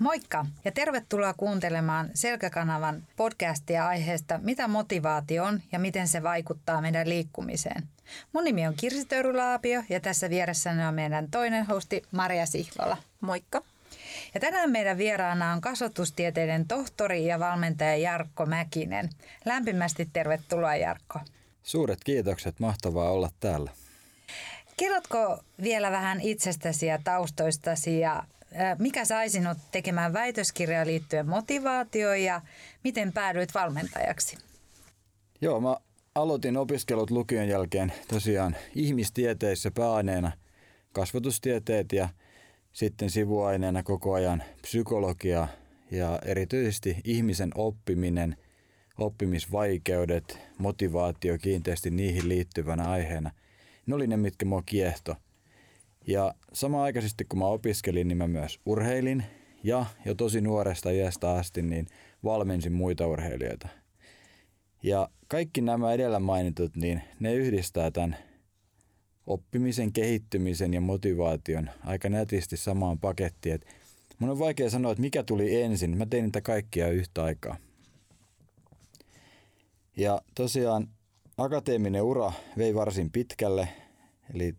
Moikka ja tervetuloa kuuntelemaan Selkäkanavan podcastia aiheesta Mitä motivaatio on ja miten se vaikuttaa meidän liikkumiseen. Mun nimi on Kirsi Törulaapio ja tässä vieressäni on meidän toinen hosti Maria Sihvola. Moikka. Ja tänään meidän vieraana on kasvatustieteiden tohtori ja valmentaja Jarkko Mäkinen. Lämpimästi tervetuloa Jarkko. Suuret kiitokset, mahtavaa olla täällä. Kerrotko vielä vähän itsestäsi ja taustoistasi ja mikä sai sinut tekemään väitöskirjaa liittyen motivaatioon ja miten päädyit valmentajaksi? Joo, mä aloitin opiskelut lukion jälkeen tosiaan ihmistieteissä pääaineena kasvatustieteet ja sitten sivuaineena koko ajan psykologia ja erityisesti ihmisen oppiminen, oppimisvaikeudet, motivaatio kiinteästi niihin liittyvänä aiheena. Ne oli ne, mitkä mua kiehto. Ja sama aikaisesti kun mä opiskelin, niin mä myös urheilin ja jo tosi nuoresta iästä asti niin valmensin muita urheilijoita. Ja kaikki nämä edellä mainitut, niin ne yhdistää tämän oppimisen, kehittymisen ja motivaation aika nätisti samaan pakettiin. Et mun on vaikea sanoa, että mikä tuli ensin. Mä tein niitä kaikkia yhtä aikaa. Ja tosiaan akateeminen ura vei varsin pitkälle, eli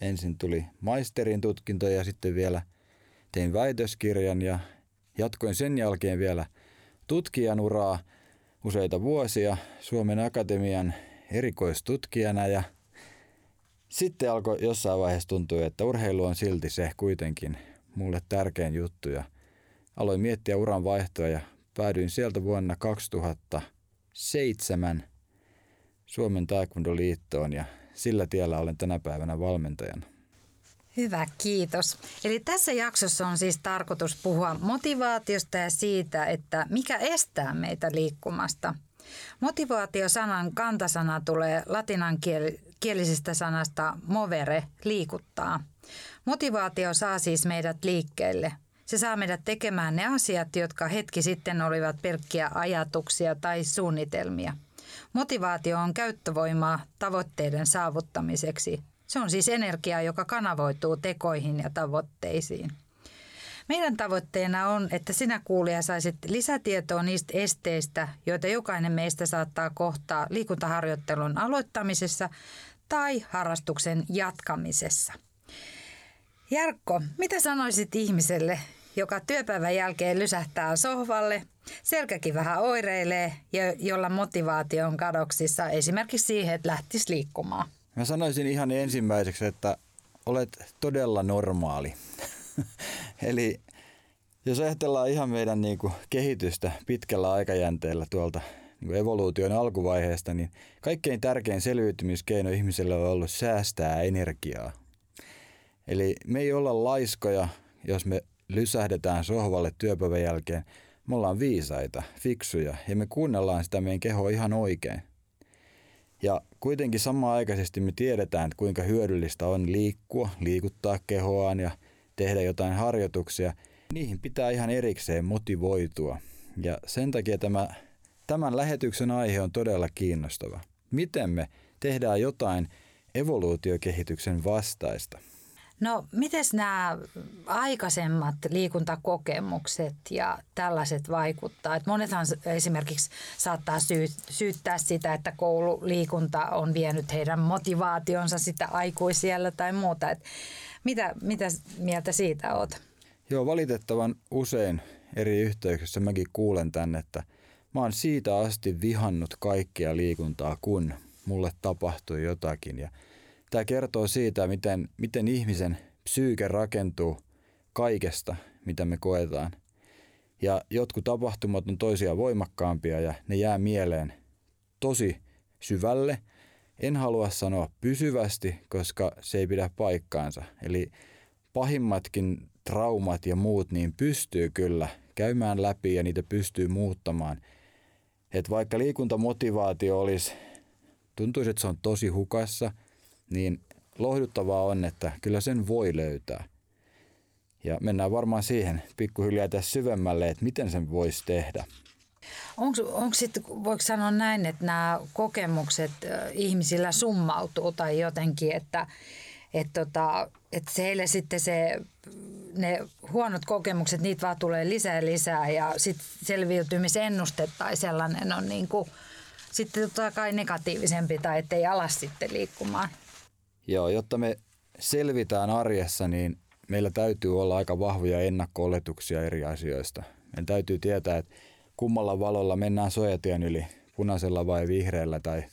ensin tuli maisterin tutkinto ja sitten vielä tein väitöskirjan ja jatkoin sen jälkeen vielä tutkijan uraa useita vuosia Suomen Akatemian erikoistutkijana ja sitten alkoi jossain vaiheessa tuntua, että urheilu on silti se kuitenkin mulle tärkein juttu ja aloin miettiä uran vaihtoa ja päädyin sieltä vuonna 2007 Suomen Taekwondo-liittoon ja sillä tiellä olen tänä päivänä valmentajana. Hyvä, kiitos. Eli tässä jaksossa on siis tarkoitus puhua motivaatiosta ja siitä, että mikä estää meitä liikkumasta. Motivaatiosanan kantasana tulee latinankielisestä sanasta movere, liikuttaa. Motivaatio saa siis meidät liikkeelle. Se saa meidät tekemään ne asiat, jotka hetki sitten olivat pelkkiä ajatuksia tai suunnitelmia. Motivaatio on käyttövoimaa tavoitteiden saavuttamiseksi. Se on siis energiaa, joka kanavoituu tekoihin ja tavoitteisiin. Meidän tavoitteena on, että sinä kuulija saisit lisätietoa niistä esteistä, joita jokainen meistä saattaa kohtaa liikuntaharjoittelun aloittamisessa tai harrastuksen jatkamisessa. Jarkko, mitä sanoisit ihmiselle, joka työpäivän jälkeen lysähtää sohvalle, selkäkin vähän oireilee ja jolla motivaatio on kadoksissa esimerkiksi siihen, että lähtisi liikkumaan? Mä sanoisin ihan ensimmäiseksi, että olet todella normaali. Eli jos ajatellaan ihan meidän niin kuin kehitystä pitkällä aikajänteellä tuolta niin kuin evoluution alkuvaiheesta, niin kaikkein tärkein selviytymiskeino ihmiselle on ollut säästää energiaa. Eli me ei olla laiskoja, jos me lysähdetään sohvalle työpäivän jälkeen. Me ollaan viisaita, fiksuja ja me kuunnellaan sitä meidän kehoa ihan oikein. Ja kuitenkin samaan aikaisesti me tiedetään, että kuinka hyödyllistä on liikkua, liikuttaa kehoaan ja tehdä jotain harjoituksia. Niihin pitää ihan erikseen motivoitua. Ja sen takia tämä, tämän lähetyksen aihe on todella kiinnostava. Miten me tehdään jotain evoluutiokehityksen vastaista? No, miten nämä aikaisemmat liikuntakokemukset ja tällaiset vaikuttaa? Et monethan esimerkiksi saattaa syy, syyttää sitä, että koululiikunta on vienyt heidän motivaationsa sitä aikuisiellä tai muuta. Et mitä, mitä mieltä siitä olet? Joo, valitettavan usein eri yhteyksissä mäkin kuulen tänne, että mä oon siitä asti vihannut kaikkea liikuntaa, kun mulle tapahtui jotakin. Ja Tämä kertoo siitä, miten, miten ihmisen psyyke rakentuu kaikesta, mitä me koetaan. Ja jotkut tapahtumat on toisia voimakkaampia ja ne jää mieleen tosi syvälle. En halua sanoa pysyvästi, koska se ei pidä paikkaansa. Eli pahimmatkin traumat ja muut niin pystyy kyllä käymään läpi ja niitä pystyy muuttamaan. Et vaikka liikuntamotivaatio olisi, tuntuisi, että se on tosi hukassa – niin lohduttavaa on, että kyllä sen voi löytää. Ja mennään varmaan siihen pikkuhiljaa tässä syvemmälle, että miten sen voisi tehdä. Onko, onko sitten, voiko sanoa näin, että nämä kokemukset ihmisillä summautuu tai jotenkin, että, että tota, et heille sitten se, ne huonot kokemukset, niitä vaan tulee lisää ja lisää ja sitten selviytymisennuste tai sellainen on niin kuin, sitten totta kai negatiivisempi tai ettei alas sitten liikkumaan. Joo, jotta me selvitään arjessa, niin meillä täytyy olla aika vahvoja ennakko eri asioista. Meidän täytyy tietää, että kummalla valolla mennään sojatien yli, punaisella vai vihreällä tai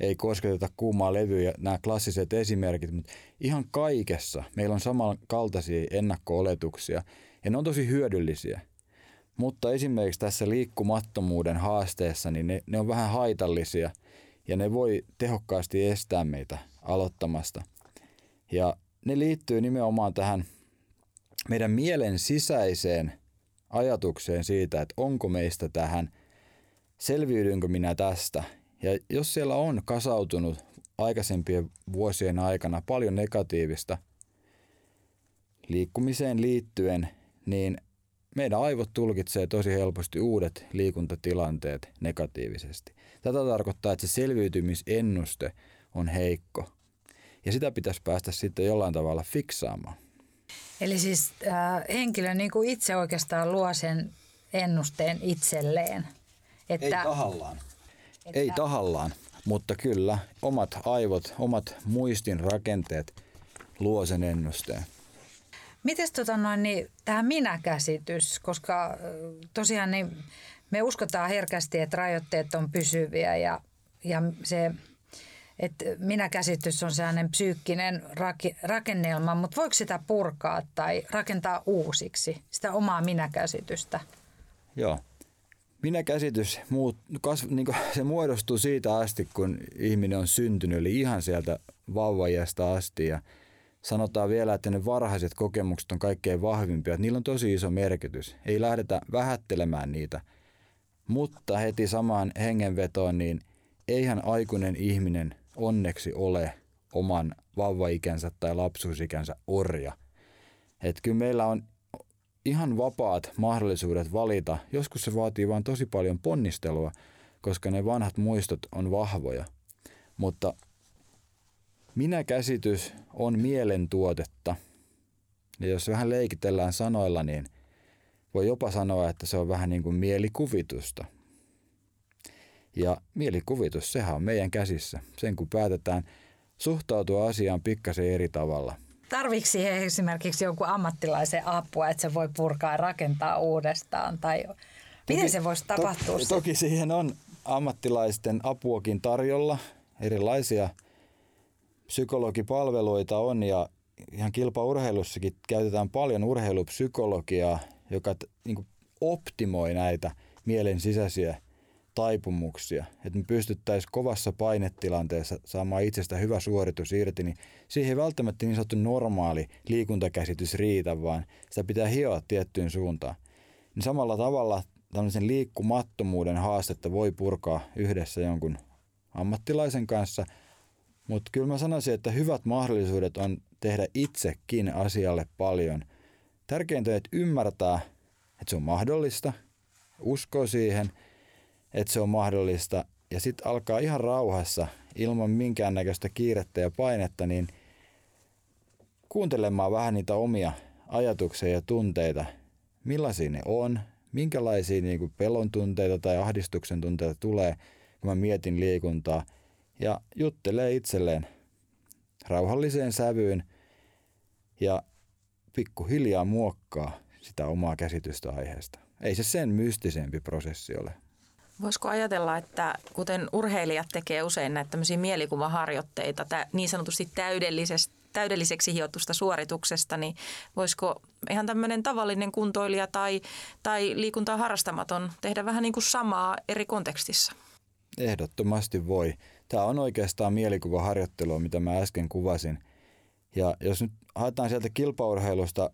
ei kosketeta kuumaa levyä, nämä klassiset esimerkit, mutta ihan kaikessa meillä on samankaltaisia ennakko-oletuksia ja ne on tosi hyödyllisiä. Mutta esimerkiksi tässä liikkumattomuuden haasteessa, niin ne, ne on vähän haitallisia ja ne voi tehokkaasti estää meitä aloittamasta. Ja ne liittyy nimenomaan tähän meidän mielen sisäiseen ajatukseen siitä, että onko meistä tähän, selviydynkö minä tästä. Ja jos siellä on kasautunut aikaisempien vuosien aikana paljon negatiivista liikkumiseen liittyen, niin meidän aivot tulkitsee tosi helposti uudet liikuntatilanteet negatiivisesti. Tätä tarkoittaa, että se selviytymisennuste on heikko. Ja sitä pitäisi päästä sitten jollain tavalla fiksaamaan. Eli siis äh, henkilö niin kuin itse oikeastaan luo sen ennusteen itselleen. Että, Ei tahallaan. Että... Ei tahallaan, mutta kyllä omat aivot, omat muistin rakenteet luo sen ennusteen. Miten tota noin, niin, tämä minäkäsitys, koska tosiaan niin me uskotaan herkästi, että rajoitteet on pysyviä ja, ja se että minäkäsitys on sellainen psyykkinen rakennelma, mutta voiko sitä purkaa tai rakentaa uusiksi, sitä omaa minäkäsitystä? Joo. Minäkäsitys muut, kasv, niin se muodostuu siitä asti, kun ihminen on syntynyt, eli ihan sieltä vauvajasta asti. Ja sanotaan vielä, että ne varhaiset kokemukset on kaikkein vahvimpia, että niillä on tosi iso merkitys. Ei lähdetä vähättelemään niitä, mutta heti samaan hengenvetoon, niin eihän aikuinen ihminen onneksi ole oman vauvaikänsä tai lapsuusikänsä orja. Että kyllä meillä on ihan vapaat mahdollisuudet valita. Joskus se vaatii vain tosi paljon ponnistelua, koska ne vanhat muistot on vahvoja. Mutta minä käsitys on mielentuotetta. Ja jos vähän leikitellään sanoilla, niin voi jopa sanoa, että se on vähän niin kuin mielikuvitusta – ja mielikuvitus, sehän on meidän käsissä. Sen kun päätetään suhtautua asiaan pikkasen eri tavalla. Tarviksi esimerkiksi jonkun ammattilaisen apua, että se voi purkaa ja rakentaa uudestaan? Tai toki, miten se voisi tapahtua? To, toki siihen on ammattilaisten apuakin tarjolla. Erilaisia psykologipalveluita on ja ihan kilpaurheilussakin käytetään paljon urheilupsykologiaa, joka niin optimoi näitä mielen sisäisiä taipumuksia, että me pystyttäisiin kovassa painetilanteessa saamaan itsestä hyvä suoritus irti, niin siihen ei välttämättä niin sanottu normaali liikuntakäsitys riitä, vaan sitä pitää hioa tiettyyn suuntaan. Niin samalla tavalla tämmöisen liikkumattomuuden haastetta voi purkaa yhdessä jonkun ammattilaisen kanssa, mutta kyllä mä sanoisin, että hyvät mahdollisuudet on tehdä itsekin asialle paljon. Tärkeintä on, että ymmärtää, että se on mahdollista, uskoo siihen – että se on mahdollista ja sitten alkaa ihan rauhassa ilman minkäännäköistä kiirettä ja painetta, niin kuuntelemaan vähän niitä omia ajatuksia ja tunteita, millaisia ne on, minkälaisia niin kuin pelon tunteita tai ahdistuksen tunteita tulee, kun mä mietin liikuntaa, ja juttelee itselleen rauhalliseen sävyyn ja pikkuhiljaa muokkaa sitä omaa käsitystä aiheesta. Ei se sen mystisempi prosessi ole. Voisiko ajatella, että kuten urheilijat tekee usein näitä tämmöisiä mielikuvaharjoitteita, niin sanotusti täydelliseksi hiotusta suorituksesta, niin voisiko ihan tämmöinen tavallinen kuntoilija tai, tai liikuntaa harrastamaton tehdä vähän niin kuin samaa eri kontekstissa? Ehdottomasti voi. Tämä on oikeastaan mielikuvaharjoittelua, mitä mä äsken kuvasin. Ja jos nyt haetaan sieltä kilpaurheilusta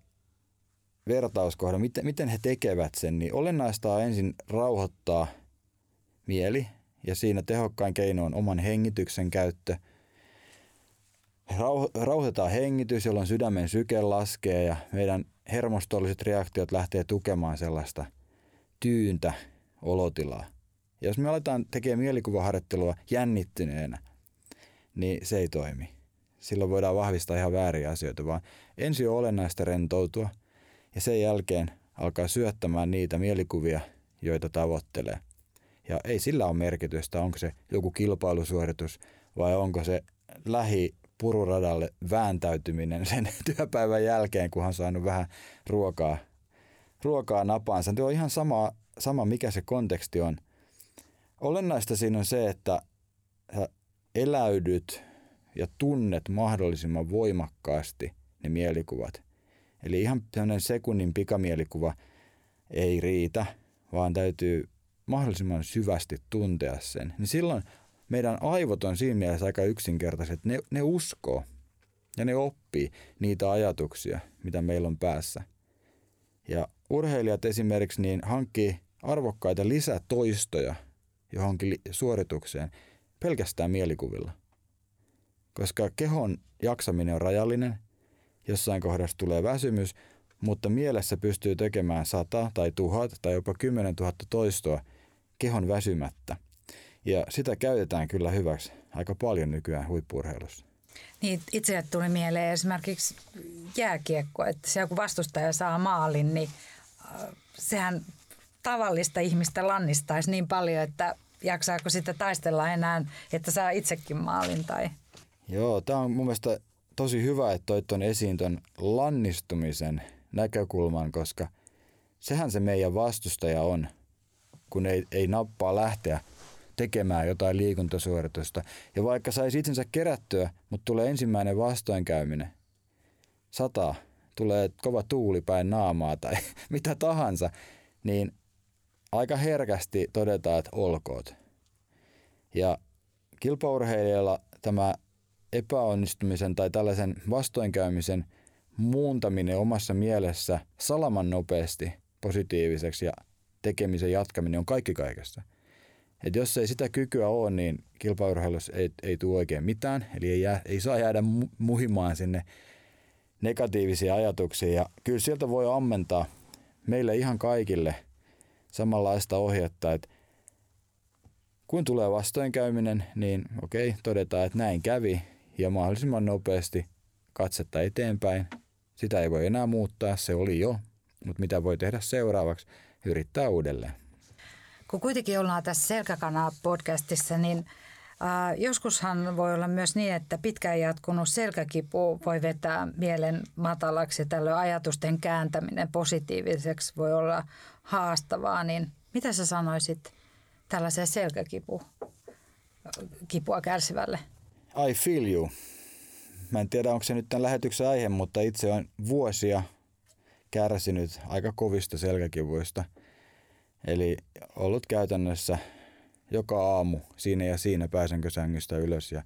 vertauskohdan, miten, miten he tekevät sen, niin olennaista on ensin rauhoittaa – mieli ja siinä tehokkain keino on oman hengityksen käyttö. Rauhoitetaan hengitys, jolloin sydämen syke laskee ja meidän hermostolliset reaktiot lähtee tukemaan sellaista tyyntä olotilaa. Ja jos me aletaan tekemään mielikuvaharjoittelua jännittyneenä, niin se ei toimi. silloin voidaan vahvistaa ihan vääriä asioita, vaan ensin on olennaista rentoutua ja sen jälkeen alkaa syöttämään niitä mielikuvia, joita tavoittelee. Ja ei sillä ole merkitystä, onko se joku kilpailusuoritus vai onko se lähi pururadalle vääntäytyminen sen työpäivän jälkeen, kun on saanut vähän ruokaa, ruokaa napaansa. Se on ihan sama, sama, mikä se konteksti on. Olennaista siinä on se, että sä eläydyt ja tunnet mahdollisimman voimakkaasti ne mielikuvat. Eli ihan sellainen sekunnin pikamielikuva ei riitä, vaan täytyy mahdollisimman syvästi tuntea sen. Niin silloin meidän aivot on siinä mielessä aika yksinkertaiset. Ne, ne uskoo ja ne oppii niitä ajatuksia, mitä meillä on päässä. Ja urheilijat esimerkiksi niin hankkii arvokkaita lisätoistoja johonkin suoritukseen pelkästään mielikuvilla. Koska kehon jaksaminen on rajallinen, jossain kohdassa tulee väsymys, mutta mielessä pystyy tekemään sata tai tuhat tai jopa kymmenen tuhatta toistoa kehon väsymättä – ja sitä käytetään kyllä hyväksi aika paljon nykyään huippurheilussa. Niin, itse tuli mieleen esimerkiksi jääkiekko, että siellä kun vastustaja saa maalin, niin äh, sehän tavallista ihmistä lannistaisi niin paljon, että jaksaako sitä taistella enää, että saa itsekin maalin tai... Joo, tämä on mun mielestä tosi hyvä, että toit ton esiin ton lannistumisen näkökulman, koska sehän se meidän vastustaja on, kun ei, ei nappaa lähteä – tekemään jotain liikuntasuoritusta. Ja vaikka saisi itsensä kerättyä, mutta tulee ensimmäinen vastoinkäyminen, sata, tulee kova tuuli päin naamaa tai mitä tahansa, niin aika herkästi todetaan, että olkoot. Ja kilpaurheilijalla tämä epäonnistumisen tai tällaisen vastoinkäymisen muuntaminen omassa mielessä salaman nopeasti positiiviseksi ja tekemisen jatkaminen on kaikki kaikessa. Et jos ei sitä kykyä ole, niin kilpaurheilussa ei, ei tule oikein mitään. Eli ei, jää, ei saa jäädä muhimaan sinne negatiivisia ajatuksia. Ja kyllä sieltä voi ammentaa meille ihan kaikille samanlaista ohjetta, että kun tulee vastoinkäyminen, niin okei, todetaan, että näin kävi ja mahdollisimman nopeasti katsetta eteenpäin. Sitä ei voi enää muuttaa, se oli jo, mutta mitä voi tehdä seuraavaksi? Yrittää uudelleen kun kuitenkin ollaan tässä Selkäkanaa podcastissa, niin äh, joskushan voi olla myös niin, että pitkään jatkunut selkäkipu voi vetää mielen matalaksi. Tällöin ajatusten kääntäminen positiiviseksi voi olla haastavaa. Niin mitä sä sanoisit tällaiseen selkäkipu kipua kärsivälle? I feel you. Mä en tiedä, onko se nyt tämän lähetyksen aihe, mutta itse on vuosia kärsinyt aika kovista selkäkivuista – Eli ollut käytännössä joka aamu siinä ja siinä pääsenkö sängystä ylös. Ja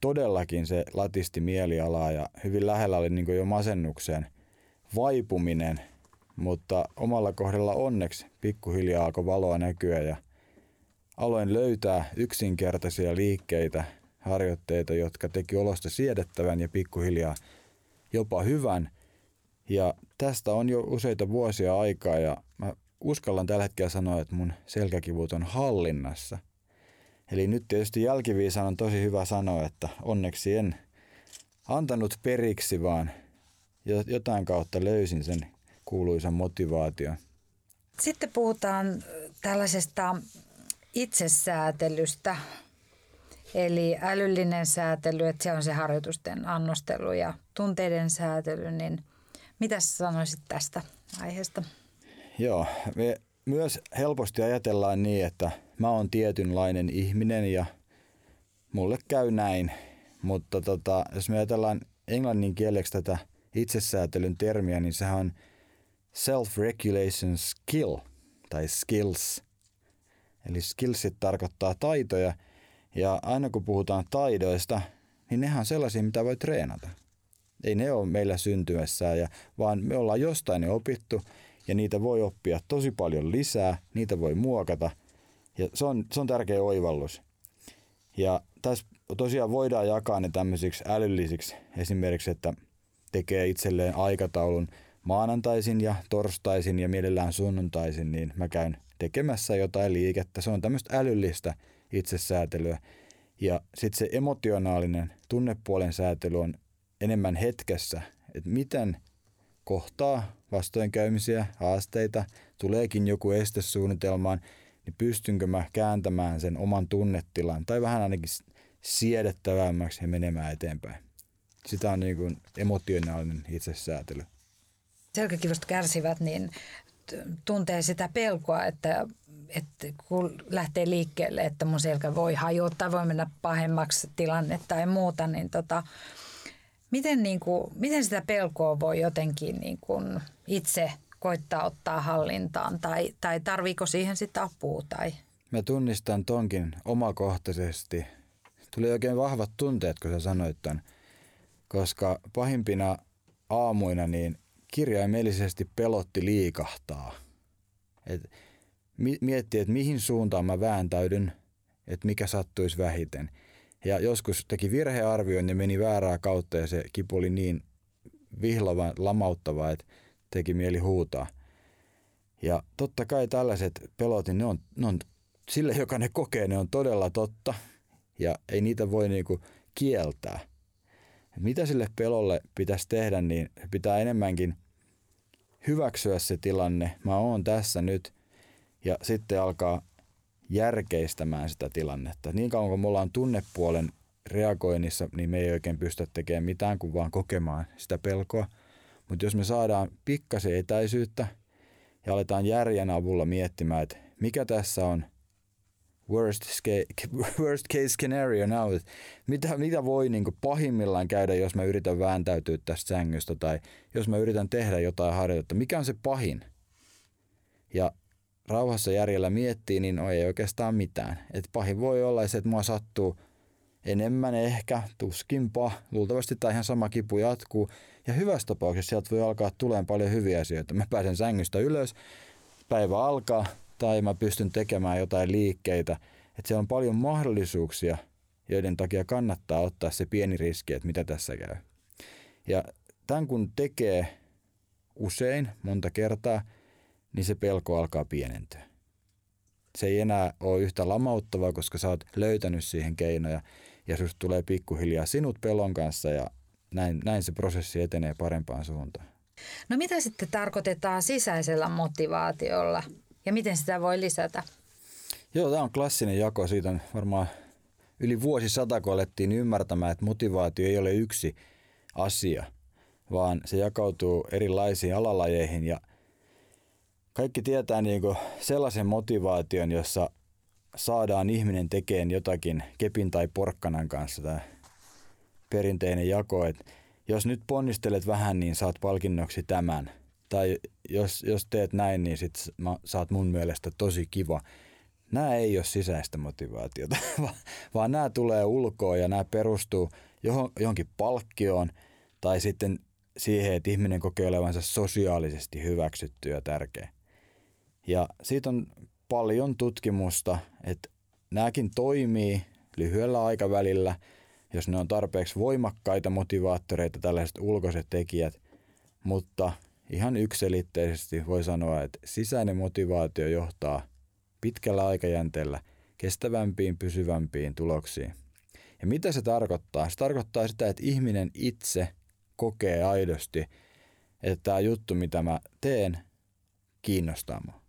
todellakin se latisti mielialaa ja hyvin lähellä oli niin jo masennukseen vaipuminen, mutta omalla kohdalla onneksi pikkuhiljaa alkoi valoa näkyä ja aloin löytää yksinkertaisia liikkeitä, harjoitteita, jotka teki olosta siedettävän ja pikkuhiljaa jopa hyvän. Ja tästä on jo useita vuosia aikaa ja mä uskallan tällä hetkellä sanoa, että mun selkäkivut on hallinnassa. Eli nyt tietysti jälkiviisaan on tosi hyvä sanoa, että onneksi en antanut periksi, vaan jotain kautta löysin sen kuuluisan motivaation. Sitten puhutaan tällaisesta itsesäätelystä, eli älyllinen säätely, että se on se harjoitusten annostelu ja tunteiden säätely, niin mitä sanoisit tästä aiheesta? Joo, me myös helposti ajatellaan niin, että mä oon tietynlainen ihminen ja mulle käy näin. Mutta tota, jos me ajatellaan englannin kieleksi tätä itsesäätelyn termiä, niin sehän on self-regulation skill tai skills. Eli skillsit tarkoittaa taitoja ja aina kun puhutaan taidoista, niin nehän on sellaisia, mitä voi treenata. Ei ne ole meillä syntyessään, ja, vaan me ollaan jostain ne opittu ja niitä voi oppia tosi paljon lisää, niitä voi muokata ja se on, se on tärkeä oivallus. Ja tässä tosiaan voidaan jakaa ne tämmöisiksi älyllisiksi esimerkiksi, että tekee itselleen aikataulun maanantaisin ja torstaisin ja mielellään sunnuntaisin, niin mä käyn tekemässä jotain liikettä. Se on tämmöistä älyllistä itsesäätelyä. Ja sitten se emotionaalinen tunnepuolen säätely on enemmän hetkessä, että miten kohtaa vastoinkäymisiä, haasteita, tuleekin joku este suunnitelmaan, niin pystynkö mä kääntämään sen oman tunnetilan tai vähän ainakin siedettävämmäksi ja menemään eteenpäin. Sitä on niin kuin emotionaalinen itsesäätely. Selkäkivusta kärsivät, niin tuntee sitä pelkoa, että, että kun lähtee liikkeelle, että mun selkä voi hajota, voi mennä pahemmaksi tilanne tai muuta, niin tota, miten, niin kuin, miten sitä pelkoa voi jotenkin niin kuin itse koittaa ottaa hallintaan tai, tai tarviiko siihen sitä apua? Tai? Mä tunnistan tonkin omakohtaisesti. Tuli oikein vahvat tunteet, kun sä sanoit ton, koska pahimpina aamuina niin kirjaimellisesti pelotti liikahtaa. Et miettii, että mihin suuntaan mä vääntäydyn, että mikä sattuisi vähiten. Ja joskus teki virhearvioin ja meni väärää kautta ja se kipu oli niin vihlava, lamauttava, että teki mieli huutaa. Ja totta kai tällaiset pelot, niin ne on, ne on sille, joka ne kokee, ne on todella totta. Ja ei niitä voi niinku kieltää. Mitä sille pelolle pitäisi tehdä, niin pitää enemmänkin hyväksyä se tilanne. Mä oon tässä nyt ja sitten alkaa järkeistämään sitä tilannetta. Niin kauan kun me ollaan tunnepuolen reagoinnissa, niin me ei oikein pystytä tekemään mitään kuin vaan kokemaan sitä pelkoa. Mutta jos me saadaan pikkasen etäisyyttä ja aletaan järjen avulla miettimään, että mikä tässä on worst, worst case scenario now, mitä, mitä voi niin kuin pahimmillaan käydä, jos mä yritän vääntäytyä tästä sängystä tai jos mä yritän tehdä jotain harjoitetta, mikä on se pahin? Ja rauhassa järjellä miettii, niin no ei oikeastaan mitään. Et pahin voi olla se, että mua sattuu enemmän ehkä, tuskinpa, luultavasti tai ihan sama kipu jatkuu. Ja hyvässä tapauksessa sieltä voi alkaa tulemaan paljon hyviä asioita. Mä pääsen sängystä ylös, päivä alkaa, tai mä pystyn tekemään jotain liikkeitä. Että siellä on paljon mahdollisuuksia, joiden takia kannattaa ottaa se pieni riski, että mitä tässä käy. Ja tämän kun tekee usein, monta kertaa, niin se pelko alkaa pienentyä. Se ei enää ole yhtä lamauttavaa, koska sä oot löytänyt siihen keinoja ja susta tulee pikkuhiljaa sinut pelon kanssa ja näin, näin se prosessi etenee parempaan suuntaan. No mitä sitten tarkoitetaan sisäisellä motivaatiolla ja miten sitä voi lisätä? Joo, tämä on klassinen jako. Siitä on varmaan yli vuosisata, kun alettiin ymmärtämään, että motivaatio ei ole yksi asia, vaan se jakautuu erilaisiin alalajeihin ja kaikki tietää niin kuin sellaisen motivaation, jossa saadaan ihminen tekemään jotakin kepin tai porkkanan kanssa. Tämä perinteinen jako, että jos nyt ponnistelet vähän, niin saat palkinnoksi tämän – tai jos, jos teet näin, niin sit mä, saat mun mielestä tosi kiva. Nämä ei ole sisäistä motivaatiota, vaan, vaan nämä tulee ulkoa ja nämä perustuu johon, johonkin palkkioon tai sitten siihen, että ihminen kokee olevansa sosiaalisesti hyväksytty ja tärkeä. Ja siitä on paljon tutkimusta, että nämäkin toimii lyhyellä aikavälillä, jos ne on tarpeeksi voimakkaita motivaattoreita, tällaiset ulkoiset tekijät, mutta ihan ykselitteisesti voi sanoa, että sisäinen motivaatio johtaa pitkällä aikajänteellä kestävämpiin, pysyvämpiin tuloksiin. Ja mitä se tarkoittaa? Se tarkoittaa sitä, että ihminen itse kokee aidosti, että tämä juttu, mitä mä teen, kiinnostaa mua.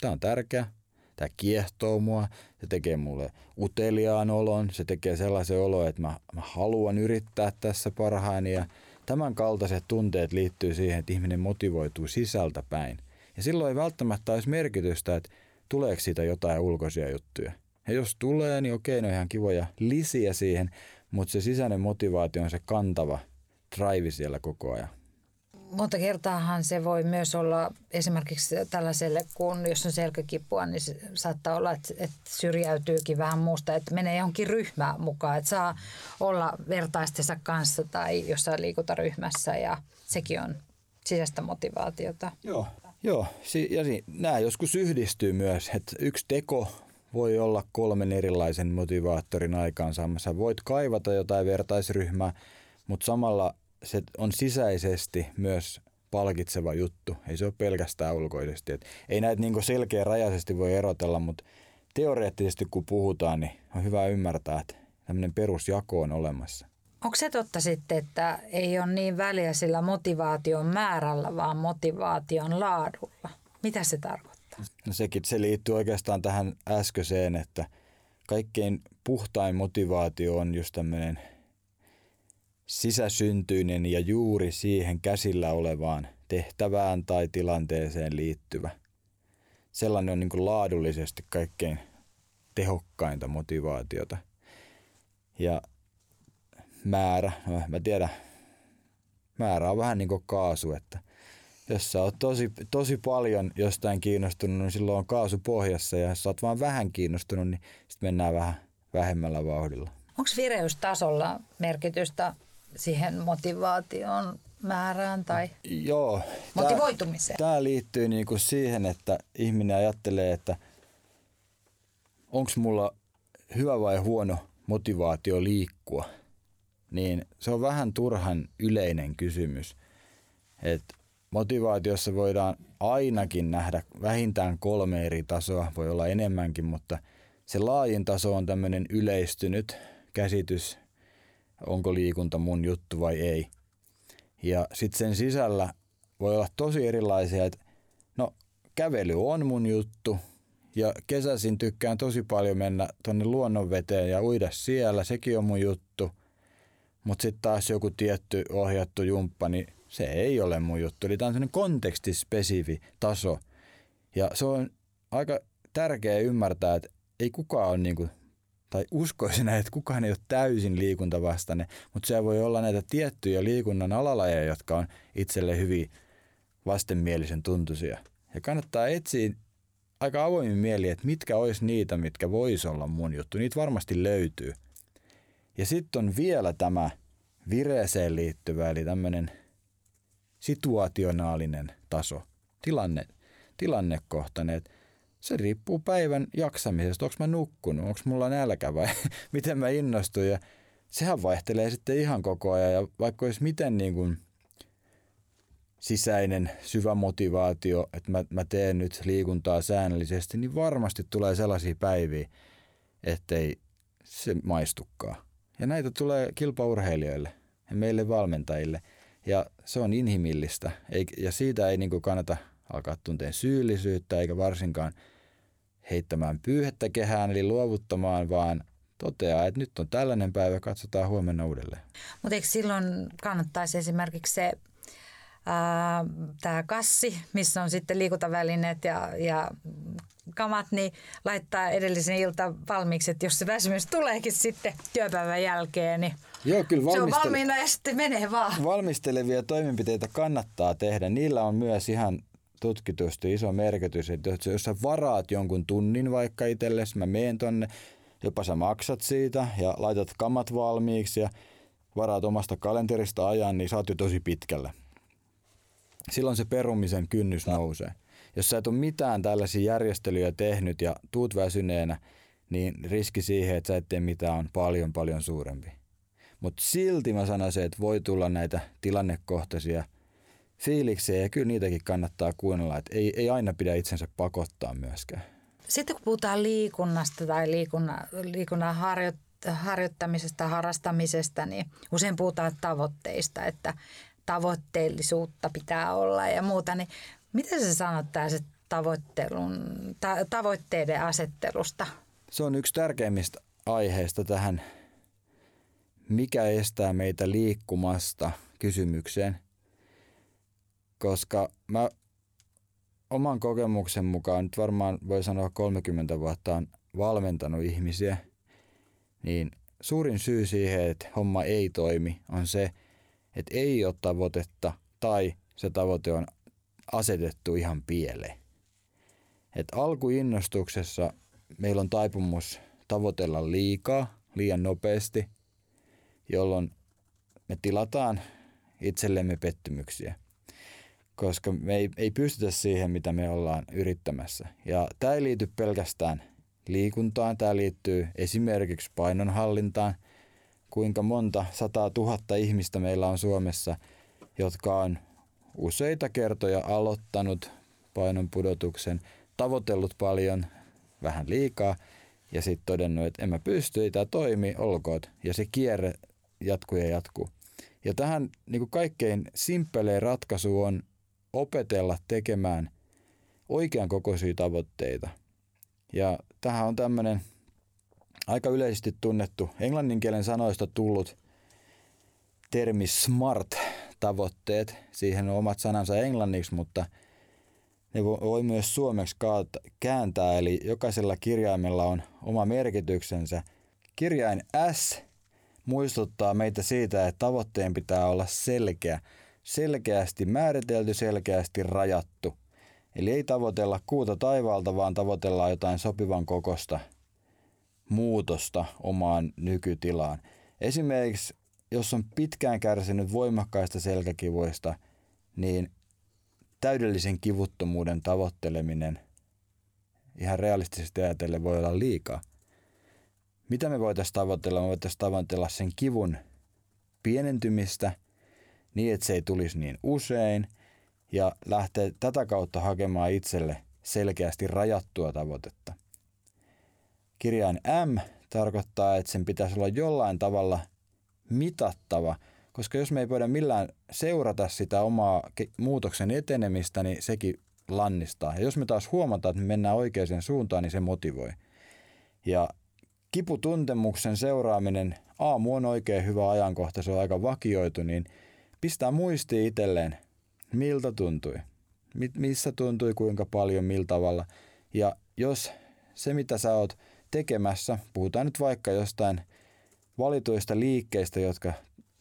Tämä on tärkeä. Tämä kiehtoo mua. Se tekee mulle uteliaan olon. Se tekee sellaisen olon, että mä, mä haluan yrittää tässä parhaani ja Tämän kaltaiset tunteet liittyy siihen, että ihminen motivoituu sisältä päin. Ja silloin ei välttämättä olisi merkitystä, että tuleeko siitä jotain ulkoisia juttuja. Ja jos tulee, niin okei, ne on ihan kivoja lisiä siihen, mutta se sisäinen motivaatio on se kantava drive siellä koko ajan monta kertaahan se voi myös olla esimerkiksi tällaiselle, kun jos on selkäkipua, niin se saattaa olla, että, että syrjäytyykin vähän muusta, että menee johonkin ryhmään mukaan, että saa olla vertaistensa kanssa tai jossain liikuntaryhmässä ja sekin on sisäistä motivaatiota. Joo, Joo. ja nämä joskus yhdistyy myös, että yksi teko voi olla kolmen erilaisen motivaattorin aikaansaamassa. Voit kaivata jotain vertaisryhmää, mutta samalla se on sisäisesti myös palkitseva juttu. Ei se ole pelkästään ulkoisesti. Et ei näitä niin selkeä rajaisesti voi erotella, mutta teoreettisesti kun puhutaan, niin on hyvä ymmärtää, että tämmöinen perusjako on olemassa. Onko se totta sitten, että ei ole niin väliä sillä motivaation määrällä, vaan motivaation laadulla? Mitä se tarkoittaa? No sekin, se liittyy oikeastaan tähän äskeiseen, että kaikkein puhtain motivaatio on just tämmöinen sisäsyntyinen ja juuri siihen käsillä olevaan tehtävään tai tilanteeseen liittyvä. Sellainen on niin kuin laadullisesti kaikkein tehokkainta motivaatiota. Ja määrä, no mä tiedän, määrä on vähän niin kuin kaasu, että jos sä oot tosi, tosi paljon jostain kiinnostunut, niin silloin on kaasu pohjassa ja jos sä oot vaan vähän kiinnostunut, niin sitten mennään vähän vähemmällä vauhdilla. Onko vireystasolla merkitystä siihen motivaation määrään tai Joo, motivoitumiseen? Tämä liittyy niinku siihen, että ihminen ajattelee, että onko mulla hyvä vai huono motivaatio liikkua. Niin se on vähän turhan yleinen kysymys. Et motivaatiossa voidaan ainakin nähdä vähintään kolme eri tasoa, voi olla enemmänkin, mutta se laajin taso on tämmöinen yleistynyt käsitys, onko liikunta mun juttu vai ei. Ja sitten sen sisällä voi olla tosi erilaisia, että no kävely on mun juttu ja kesäisin tykkään tosi paljon mennä tuonne luonnonveteen ja uida siellä, sekin on mun juttu. Mutta sitten taas joku tietty ohjattu jumppa, niin se ei ole mun juttu. Eli tämä on sellainen kontekstispesifi taso. Ja se on aika tärkeää ymmärtää, että ei kukaan ole niinku, tai uskoisin, että kukaan ei ole täysin liikuntavastainen, mutta se voi olla näitä tiettyjä liikunnan alalajeja, jotka on itselle hyvin vastenmielisen tuntuisia. Ja kannattaa etsiä aika avoimin mieli, että mitkä olisi niitä, mitkä voisi olla mun juttu. Niitä varmasti löytyy. Ja sitten on vielä tämä vireeseen liittyvä, eli tämmöinen situationaalinen taso, tilanne, tilannekohtainen. Että se riippuu päivän jaksamisesta. Onko mä nukkunut, onko mulla nälkä vai miten mä innostun. Ja sehän vaihtelee sitten ihan koko ajan. Ja vaikka olisi miten niin kuin sisäinen syvä motivaatio, että mä, mä teen nyt liikuntaa säännöllisesti, niin varmasti tulee sellaisia päiviä, ettei se maistukaan. Ja näitä tulee kilpaurheilijoille ja meille valmentajille. Ja se on inhimillistä. Ja siitä ei niin kannata alkaa tunteen syyllisyyttä eikä varsinkaan heittämään pyyhettä kehään eli luovuttamaan, vaan toteaa, että nyt on tällainen päivä, katsotaan huomenna uudelleen. Mutta eikö silloin kannattaisi esimerkiksi se tämä kassi, missä on sitten liikuntavälineet ja, ja kamat, niin laittaa edellisen ilta valmiiksi, että jos se väsymys tuleekin sitten työpäivän jälkeen, niin Joo, kyllä valmistel- se on valmiina ja sitten menee vaan. Valmistelevia toimenpiteitä kannattaa tehdä. Niillä on myös ihan tutkitusti iso merkitys, että jos sä varaat jonkun tunnin vaikka itsellesi, mä meen tonne, jopa sä maksat siitä ja laitat kamat valmiiksi ja varaat omasta kalenterista ajan, niin sä oot jo tosi pitkällä. Silloin se perumisen kynnys nousee. Jos sä et ole mitään tällaisia järjestelyjä tehnyt ja tuut väsyneenä, niin riski siihen, että sä et tee mitään on paljon paljon suurempi. Mutta silti mä sanoisin, että voi tulla näitä tilannekohtaisia – fiiliksiä ja kyllä niitäkin kannattaa kuunnella, että ei, ei aina pidä itsensä pakottaa myöskään. Sitten kun puhutaan liikunnasta tai liikunnan, liikunnan harjoittamisesta, harrastamisesta, niin usein puhutaan tavoitteista, että tavoitteellisuutta pitää olla ja muuta, niin miten sä sanot se tavoittelun, ta, tavoitteiden asettelusta? Se on yksi tärkeimmistä aiheista tähän, mikä estää meitä liikkumasta kysymykseen – koska mä oman kokemuksen mukaan, nyt varmaan voi sanoa 30 vuotta on valmentanut ihmisiä, niin suurin syy siihen, että homma ei toimi, on se, että ei ole tavoitetta tai se tavoite on asetettu ihan pieleen. Et alkuinnostuksessa meillä on taipumus tavoitella liikaa, liian nopeasti, jolloin me tilataan itsellemme pettymyksiä – koska me ei, ei pystytä siihen, mitä me ollaan yrittämässä. Ja tämä ei liity pelkästään liikuntaan, tämä liittyy esimerkiksi painonhallintaan. Kuinka monta sataa tuhatta ihmistä meillä on Suomessa, jotka on useita kertoja aloittanut painonpudotuksen, tavoitellut paljon vähän liikaa ja sitten todennut, että en mä pysty, ei tämä toimi, olkoot. Ja se kierre jatkuu ja jatkuu. Ja tähän niin kaikkein simppelein ratkaisu on opetella tekemään oikean kokoisia tavoitteita. Ja tähän on tämmöinen aika yleisesti tunnettu englannin kielen sanoista tullut termi SMART-tavoitteet. Siihen on omat sanansa englanniksi, mutta ne voi myös suomeksi kääntää, eli jokaisella kirjaimella on oma merkityksensä. Kirjain S muistuttaa meitä siitä, että tavoitteen pitää olla selkeä, selkeästi määritelty, selkeästi rajattu. Eli ei tavoitella kuuta taivaalta, vaan tavoitellaan jotain sopivan kokosta muutosta omaan nykytilaan. Esimerkiksi jos on pitkään kärsinyt voimakkaista selkäkivuista, niin täydellisen kivuttomuuden tavoitteleminen ihan realistisesti ajatellen voi olla liikaa. Mitä me voitaisiin tavoitella? Me voitaisiin tavoitella sen kivun pienentymistä niin, että se ei tulisi niin usein ja lähteä tätä kautta hakemaan itselle selkeästi rajattua tavoitetta. Kirjain M tarkoittaa, että sen pitäisi olla jollain tavalla mitattava, koska jos me ei voida millään seurata sitä omaa muutoksen etenemistä, niin sekin lannistaa. Ja jos me taas huomataan, että me mennään oikeaan suuntaan, niin se motivoi. Ja kiputuntemuksen seuraaminen, aamu on oikein hyvä ajankohta, se on aika vakioitu, niin pistää muisti itselleen, miltä tuntui, missä tuntui, kuinka paljon, millä tavalla. Ja jos se, mitä sä oot tekemässä, puhutaan nyt vaikka jostain valituista liikkeistä, jotka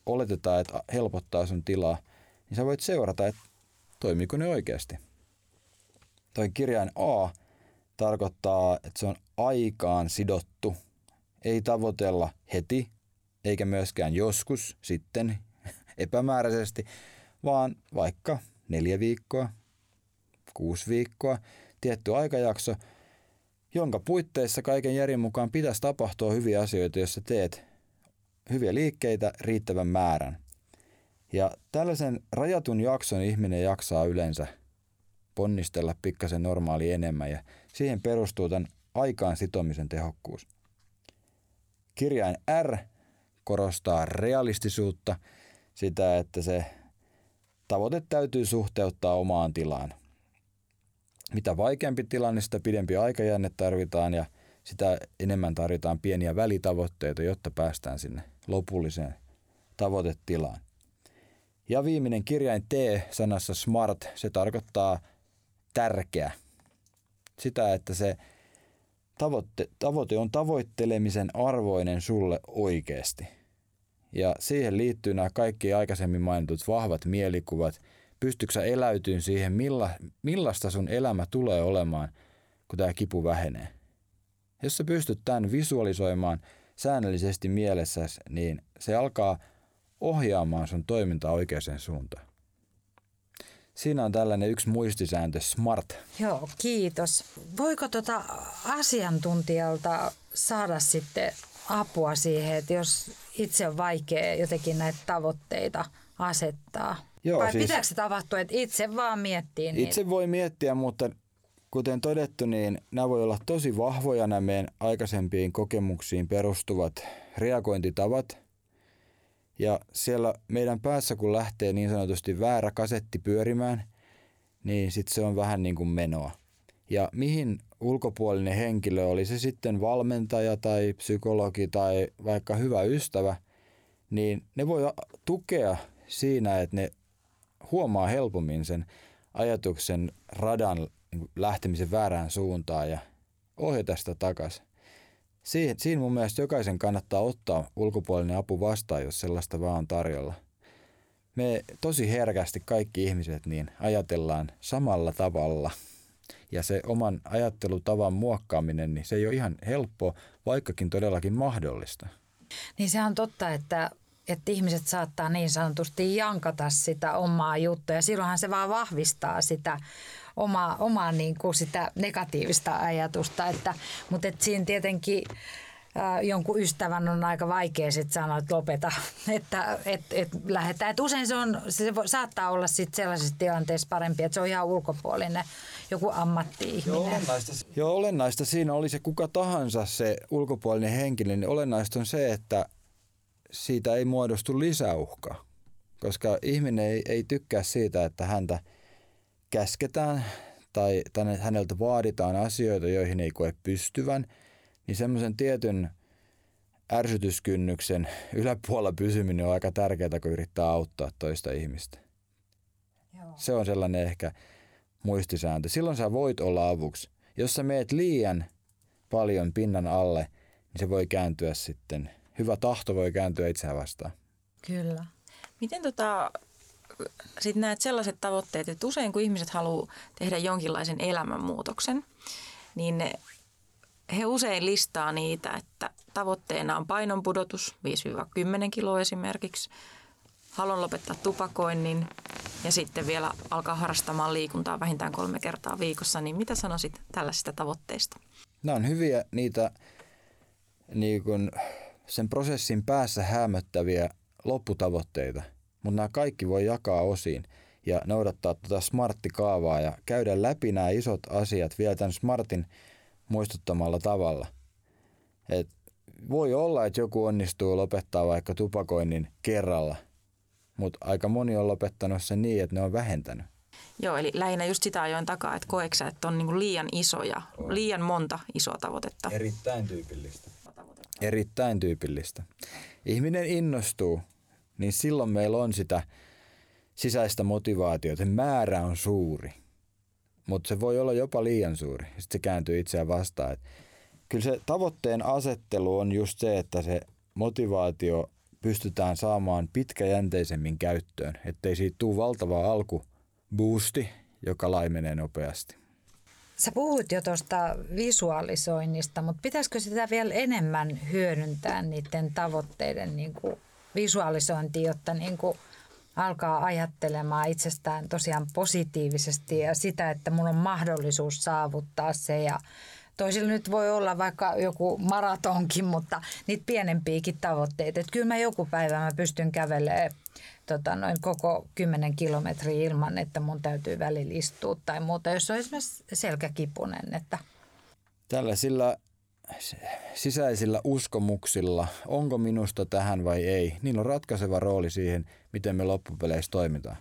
oletetaan, että helpottaa sun tilaa, niin sä voit seurata, että toimiiko ne oikeasti. Toi kirjain A tarkoittaa, että se on aikaan sidottu ei tavoitella heti, eikä myöskään joskus sitten epämääräisesti, vaan vaikka neljä viikkoa, kuusi viikkoa, tietty aikajakso, jonka puitteissa kaiken järjen mukaan pitäisi tapahtua hyviä asioita, jos sä teet hyviä liikkeitä riittävän määrän. Ja tällaisen rajatun jakson ihminen jaksaa yleensä ponnistella pikkasen normaali enemmän ja siihen perustuu tämän aikaan sitomisen tehokkuus. Kirjain R korostaa realistisuutta, sitä, että se tavoite täytyy suhteuttaa omaan tilaan. Mitä vaikeampi tilanne, sitä pidempi aikajänne tarvitaan ja sitä enemmän tarvitaan pieniä välitavoitteita, jotta päästään sinne lopulliseen tavoitetilaan. Ja viimeinen kirjain T sanassa smart, se tarkoittaa tärkeä. Sitä, että se tavoitte, tavoite on tavoittelemisen arvoinen sulle oikeasti. Ja siihen liittyy nämä kaikki aikaisemmin mainitut vahvat mielikuvat. Pystytkö sä eläytyyn siihen, milla, millaista sun elämä tulee olemaan, kun tämä kipu vähenee? Jos sä pystyt tämän visualisoimaan säännöllisesti mielessäsi, niin se alkaa ohjaamaan sun toimintaa oikeaan suuntaan. Siinä on tällainen yksi muistisääntö, SMART. Joo, kiitos. Voiko tuota asiantuntijalta saada sitten apua siihen, että jos itse on vaikea jotenkin näitä tavoitteita asettaa? Joo, Vai siis, pitääkö se tapahtua, että itse vaan miettii niitä? Itse voi miettiä, mutta kuten todettu, niin nämä voi olla tosi vahvoja nämä meidän aikaisempiin kokemuksiin perustuvat reagointitavat – ja siellä meidän päässä, kun lähtee niin sanotusti väärä kasetti pyörimään, niin sitten se on vähän niin kuin menoa. Ja mihin ulkopuolinen henkilö, oli se sitten valmentaja tai psykologi tai vaikka hyvä ystävä, niin ne voi tukea siinä, että ne huomaa helpommin sen ajatuksen radan lähtemisen väärään suuntaan ja ohjata sitä takaisin siinä mun mielestä jokaisen kannattaa ottaa ulkopuolinen apu vastaan, jos sellaista vaan on tarjolla. Me tosi herkästi kaikki ihmiset niin ajatellaan samalla tavalla. Ja se oman ajattelutavan muokkaaminen, niin se ei ole ihan helppo, vaikkakin todellakin mahdollista. Niin se on totta, että että ihmiset saattaa niin sanotusti jankata sitä omaa juttua ja silloinhan se vaan vahvistaa sitä omaa, omaa niin kuin sitä negatiivista ajatusta. Että, mutta että siinä tietenkin jonkun ystävän on aika vaikea sitten sanoa, että lopeta, että et, et lähdetään. Et usein se, on, se voi, saattaa olla sit sellaisessa tilanteessa parempi, että se on ihan ulkopuolinen joku ammatti-ihminen. Joo olennaista, joo, olennaista siinä oli se kuka tahansa se ulkopuolinen henkilö, niin olennaista on se, että siitä ei muodostu lisäuhka. Koska ihminen ei, ei tykkää siitä, että häntä käsketään tai häneltä vaaditaan asioita, joihin ei koe pystyvän – niin semmoisen tietyn ärsytyskynnyksen yläpuolella pysyminen on aika tärkeää, kun yrittää auttaa toista ihmistä. Joo. Se on sellainen ehkä muistisääntö. Silloin sä voit olla avuksi. Jos sä meet liian paljon pinnan alle, niin se voi kääntyä sitten, hyvä tahto voi kääntyä itseään vastaan. Kyllä. Miten tota, sitten näet sellaiset tavoitteet, että usein kun ihmiset haluaa tehdä jonkinlaisen elämänmuutoksen, niin he usein listaa niitä, että tavoitteena on painonpudotus 5-10 kiloa esimerkiksi. Haluan lopettaa tupakoinnin ja sitten vielä alkaa harrastamaan liikuntaa vähintään kolme kertaa viikossa. Niin mitä sanoisit tällaisista tavoitteista? Nämä on hyviä niitä niin kuin sen prosessin päässä hämöttäviä lopputavoitteita, mutta nämä kaikki voi jakaa osiin ja noudattaa tuota smarttikaavaa ja käydä läpi nämä isot asiat vielä tämän smartin muistuttamalla tavalla. Et voi olla, että joku onnistuu lopettaa vaikka tupakoinnin kerralla, mutta aika moni on lopettanut sen niin, että ne on vähentänyt. Joo, eli lähinnä just sitä ajoin takaa, että koeksä, että on niinku liian isoja, on. liian monta isoa tavoitetta. Erittäin tyypillistä. Erittäin tyypillistä. Ihminen innostuu, niin silloin meillä on sitä sisäistä motivaatiota. Määrä on suuri mutta se voi olla jopa liian suuri. Sitten se kääntyy itseään vastaan. Et kyllä se tavoitteen asettelu on just se, että se motivaatio pystytään saamaan pitkäjänteisemmin käyttöön, ettei siitä tule valtava alkuboosti, joka laimenee nopeasti. Sä puhuit jo tuosta visualisoinnista, mutta pitäisikö sitä vielä enemmän hyödyntää niiden tavoitteiden niin kuin jotta niin kuin alkaa ajattelemaan itsestään tosiaan positiivisesti ja sitä, että mulla on mahdollisuus saavuttaa se ja Toisilla nyt voi olla vaikka joku maratonkin, mutta niitä pienempiäkin tavoitteita. Että kyllä mä joku päivä mä pystyn kävelemään tota, noin koko 10 kilometriä ilman, että mun täytyy välillä istua tai muuta, jos on esimerkiksi selkäkipunen. Että. Tällaisilla sisäisillä uskomuksilla, onko minusta tähän vai ei, niillä on ratkaiseva rooli siihen, miten me loppupeleissä toimitaan.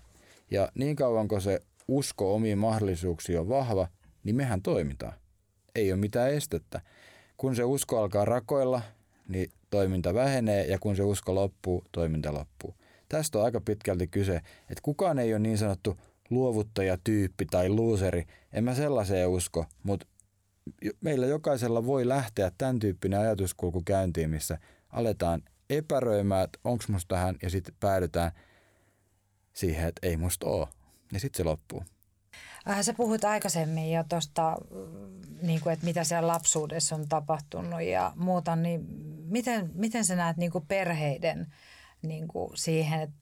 Ja niin kauan kun se usko omiin mahdollisuuksiin on vahva, niin mehän toimitaan. Ei ole mitään estettä. Kun se usko alkaa rakoilla, niin toiminta vähenee ja kun se usko loppuu, toiminta loppuu. Tästä on aika pitkälti kyse, että kukaan ei ole niin sanottu luovuttajatyyppi tai luuseri. En mä sellaiseen usko, mutta meillä jokaisella voi lähteä tämän tyyppinen ajatuskulku käyntiin, missä aletaan epäröimään, että onko musta tähän, ja sitten päädytään siihen, että ei musta ole. Ja sitten se loppuu. Äh, sä puhut aikaisemmin jo tuosta, niin kuin, että mitä siellä lapsuudessa on tapahtunut ja muuta, niin miten, miten sä näet niin perheiden niin siihen, että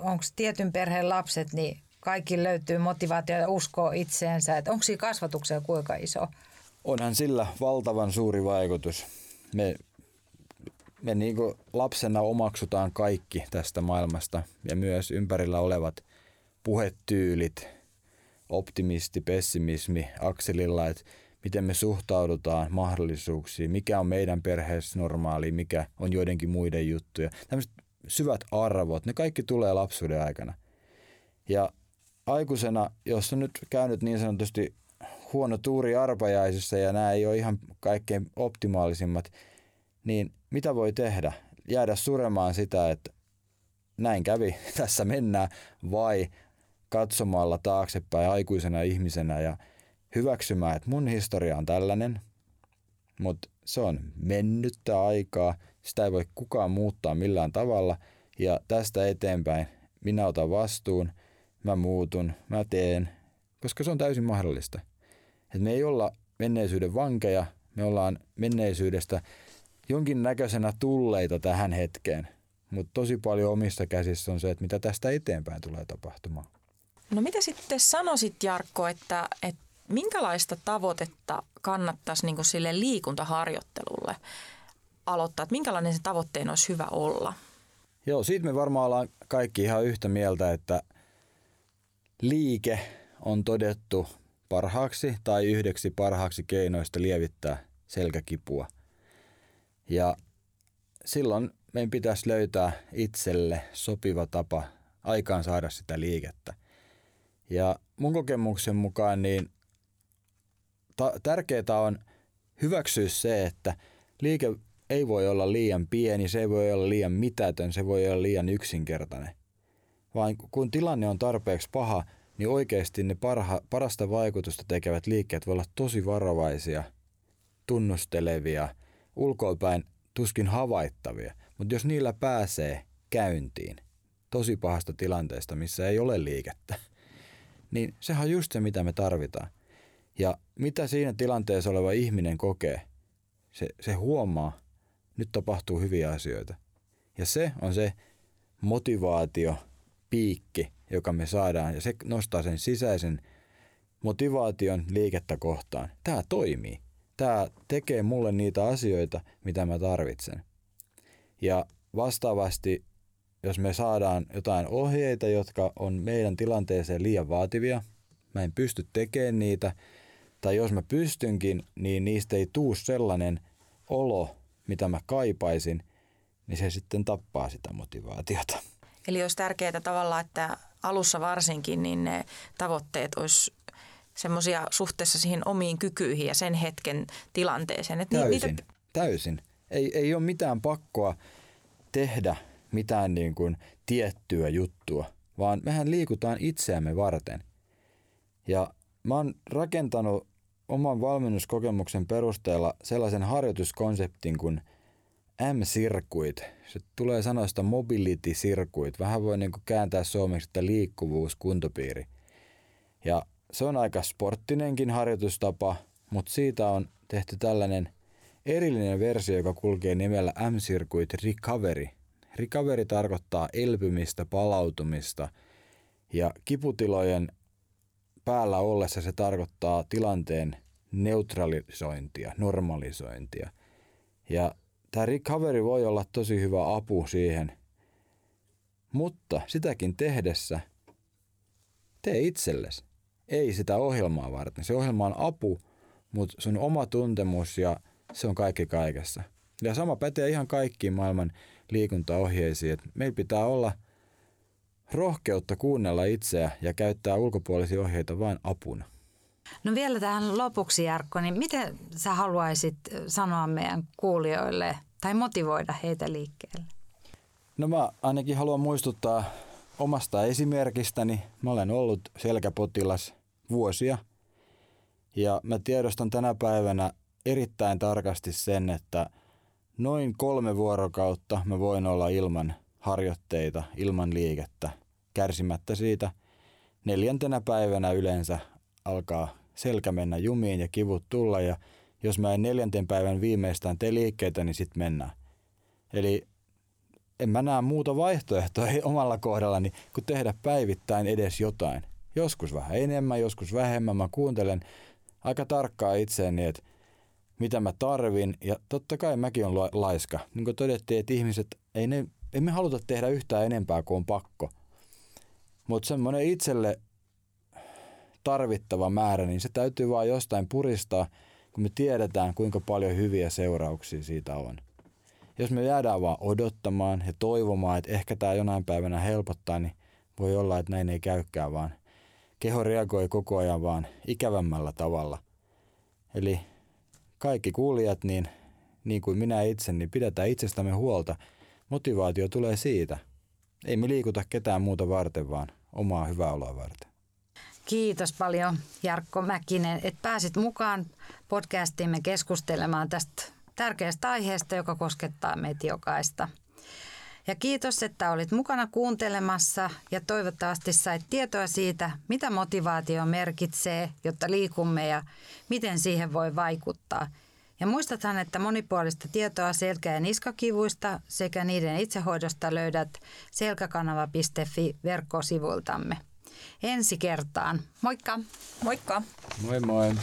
onko tietyn perheen lapset, niin kaikki löytyy motivaatio ja usko itseensä, että onko siinä kasvatuksia kuinka iso onhan sillä valtavan suuri vaikutus. Me, me niin lapsena omaksutaan kaikki tästä maailmasta ja myös ympärillä olevat puhetyylit, optimisti, pessimismi akselilla, että miten me suhtaudutaan mahdollisuuksiin, mikä on meidän perheessä normaali, mikä on joidenkin muiden juttuja. Tämmöiset syvät arvot, ne kaikki tulee lapsuuden aikana. Ja aikuisena, jos on nyt käynyt niin sanotusti huono tuuri arpajaisissa ja nämä ei ole ihan kaikkein optimaalisimmat, niin mitä voi tehdä? Jäädä suremaan sitä, että näin kävi, tässä mennään, vai katsomalla taaksepäin aikuisena ihmisenä ja hyväksymään, että mun historia on tällainen, mutta se on mennyttä aikaa, sitä ei voi kukaan muuttaa millään tavalla ja tästä eteenpäin minä otan vastuun, mä muutun, mä teen, koska se on täysin mahdollista. Et me ei olla menneisyyden vankeja, me ollaan menneisyydestä jonkinnäköisenä tulleita tähän hetkeen. Mutta tosi paljon omissa käsissä on se, että mitä tästä eteenpäin tulee tapahtumaan. No mitä sitten sanoisit Jarkko, että, että minkälaista tavoitetta kannattaisi niin sille liikuntaharjoittelulle aloittaa, että minkälainen se tavoitteen olisi hyvä olla? Joo, siitä me varmaan ollaan kaikki ihan yhtä mieltä, että liike on todettu parhaaksi tai yhdeksi parhaaksi keinoista lievittää selkäkipua. Ja silloin meidän pitäisi löytää itselle sopiva tapa aikaan saada sitä liikettä. Ja mun kokemuksen mukaan niin ta- tärkeää on hyväksyä se, että liike ei voi olla liian pieni, se ei voi olla liian mitätön, se voi olla liian yksinkertainen. Vaan kun tilanne on tarpeeksi paha, niin oikeasti ne parha, parasta vaikutusta tekevät liikkeet voi olla tosi varovaisia, tunnustelevia, ulkoapäin tuskin havaittavia. Mutta jos niillä pääsee käyntiin tosi pahasta tilanteesta, missä ei ole liikettä, niin sehän on just se, mitä me tarvitaan. Ja mitä siinä tilanteessa oleva ihminen kokee, se, se huomaa, nyt tapahtuu hyviä asioita. Ja se on se motivaatio, piikki, joka me saadaan, ja se nostaa sen sisäisen motivaation liikettä kohtaan. Tämä toimii. Tämä tekee mulle niitä asioita, mitä mä tarvitsen. Ja vastaavasti, jos me saadaan jotain ohjeita, jotka on meidän tilanteeseen liian vaativia, mä en pysty tekemään niitä, tai jos mä pystynkin, niin niistä ei tuu sellainen olo, mitä mä kaipaisin, niin se sitten tappaa sitä motivaatiota. Eli olisi tärkeää tavallaan, että alussa varsinkin niin ne tavoitteet olisi semmoisia suhteessa siihen omiin kykyihin ja sen hetken tilanteeseen. Että täysin, niitä... täysin. Ei, ei ole mitään pakkoa tehdä mitään niin kuin tiettyä juttua, vaan mehän liikutaan itseämme varten. Ja mä oon rakentanut oman valmennuskokemuksen perusteella sellaisen harjoituskonseptin kuin M-sirkuit. Se tulee sanoista mobility circuit. Vähän voi niin kääntää suomeksi, että liikkuvuus, kuntopiiri. Ja se on aika sporttinenkin harjoitustapa, mutta siitä on tehty tällainen erillinen versio, joka kulkee nimellä M-Circuit Recovery. Recovery tarkoittaa elpymistä, palautumista ja kiputilojen päällä ollessa se tarkoittaa tilanteen neutralisointia, normalisointia. Ja tämä recovery voi olla tosi hyvä apu siihen, mutta sitäkin tehdessä tee itsellesi. Ei sitä ohjelmaa varten. Se ohjelma on apu, mutta sun oma tuntemus ja se on kaikki kaikessa. Ja sama pätee ihan kaikkiin maailman liikuntaohjeisiin. Et meillä pitää olla – rohkeutta kuunnella itseä ja käyttää ulkopuolisia ohjeita vain apuna. No vielä tähän lopuksi Jarkko, niin miten sä haluaisit sanoa meidän kuulijoille tai motivoida heitä liikkeelle? No mä ainakin haluan muistuttaa omasta esimerkistäni. Mä olen ollut selkäpotilas vuosia ja mä tiedostan tänä päivänä erittäin tarkasti sen, että noin kolme vuorokautta mä voin olla ilman harjoitteita ilman liikettä kärsimättä siitä. Neljäntenä päivänä yleensä alkaa selkä mennä jumiin ja kivut tulla ja jos mä en neljänten päivän viimeistään tee liikkeitä, niin sitten mennään. Eli en mä näe muuta vaihtoehtoa omalla kohdallani kuin tehdä päivittäin edes jotain. Joskus vähän enemmän, joskus vähemmän. Mä kuuntelen aika tarkkaan itseäni, että mitä mä tarvin. Ja totta kai mäkin on laiska. Niin kuin todettiin, että ihmiset, ei ne emme haluta tehdä yhtään enempää kuin on pakko. Mutta semmoinen itselle tarvittava määrä, niin se täytyy vaan jostain puristaa, kun me tiedetään, kuinka paljon hyviä seurauksia siitä on. Jos me jäädään vaan odottamaan ja toivomaan, että ehkä tämä jonain päivänä helpottaa, niin voi olla, että näin ei käykään, vaan keho reagoi koko ajan vaan ikävämmällä tavalla. Eli kaikki kuulijat, niin, niin kuin minä itse, niin pidetään itsestämme huolta – Motivaatio tulee siitä. Ei me liikuta ketään muuta varten, vaan omaa hyvää oloa varten. Kiitos paljon Jarkko Mäkinen, että pääsit mukaan podcastiimme keskustelemaan tästä tärkeästä aiheesta, joka koskettaa meitä jokaista. Ja kiitos, että olit mukana kuuntelemassa ja toivottavasti sait tietoa siitä, mitä motivaatio merkitsee, jotta liikumme ja miten siihen voi vaikuttaa – ja muistathan, että monipuolista tietoa selkä- ja niskakivuista sekä niiden itsehoidosta löydät selkäkanava.fi verkkosivultamme. Ensi kertaan. Moikka! Moikka! Moi moi!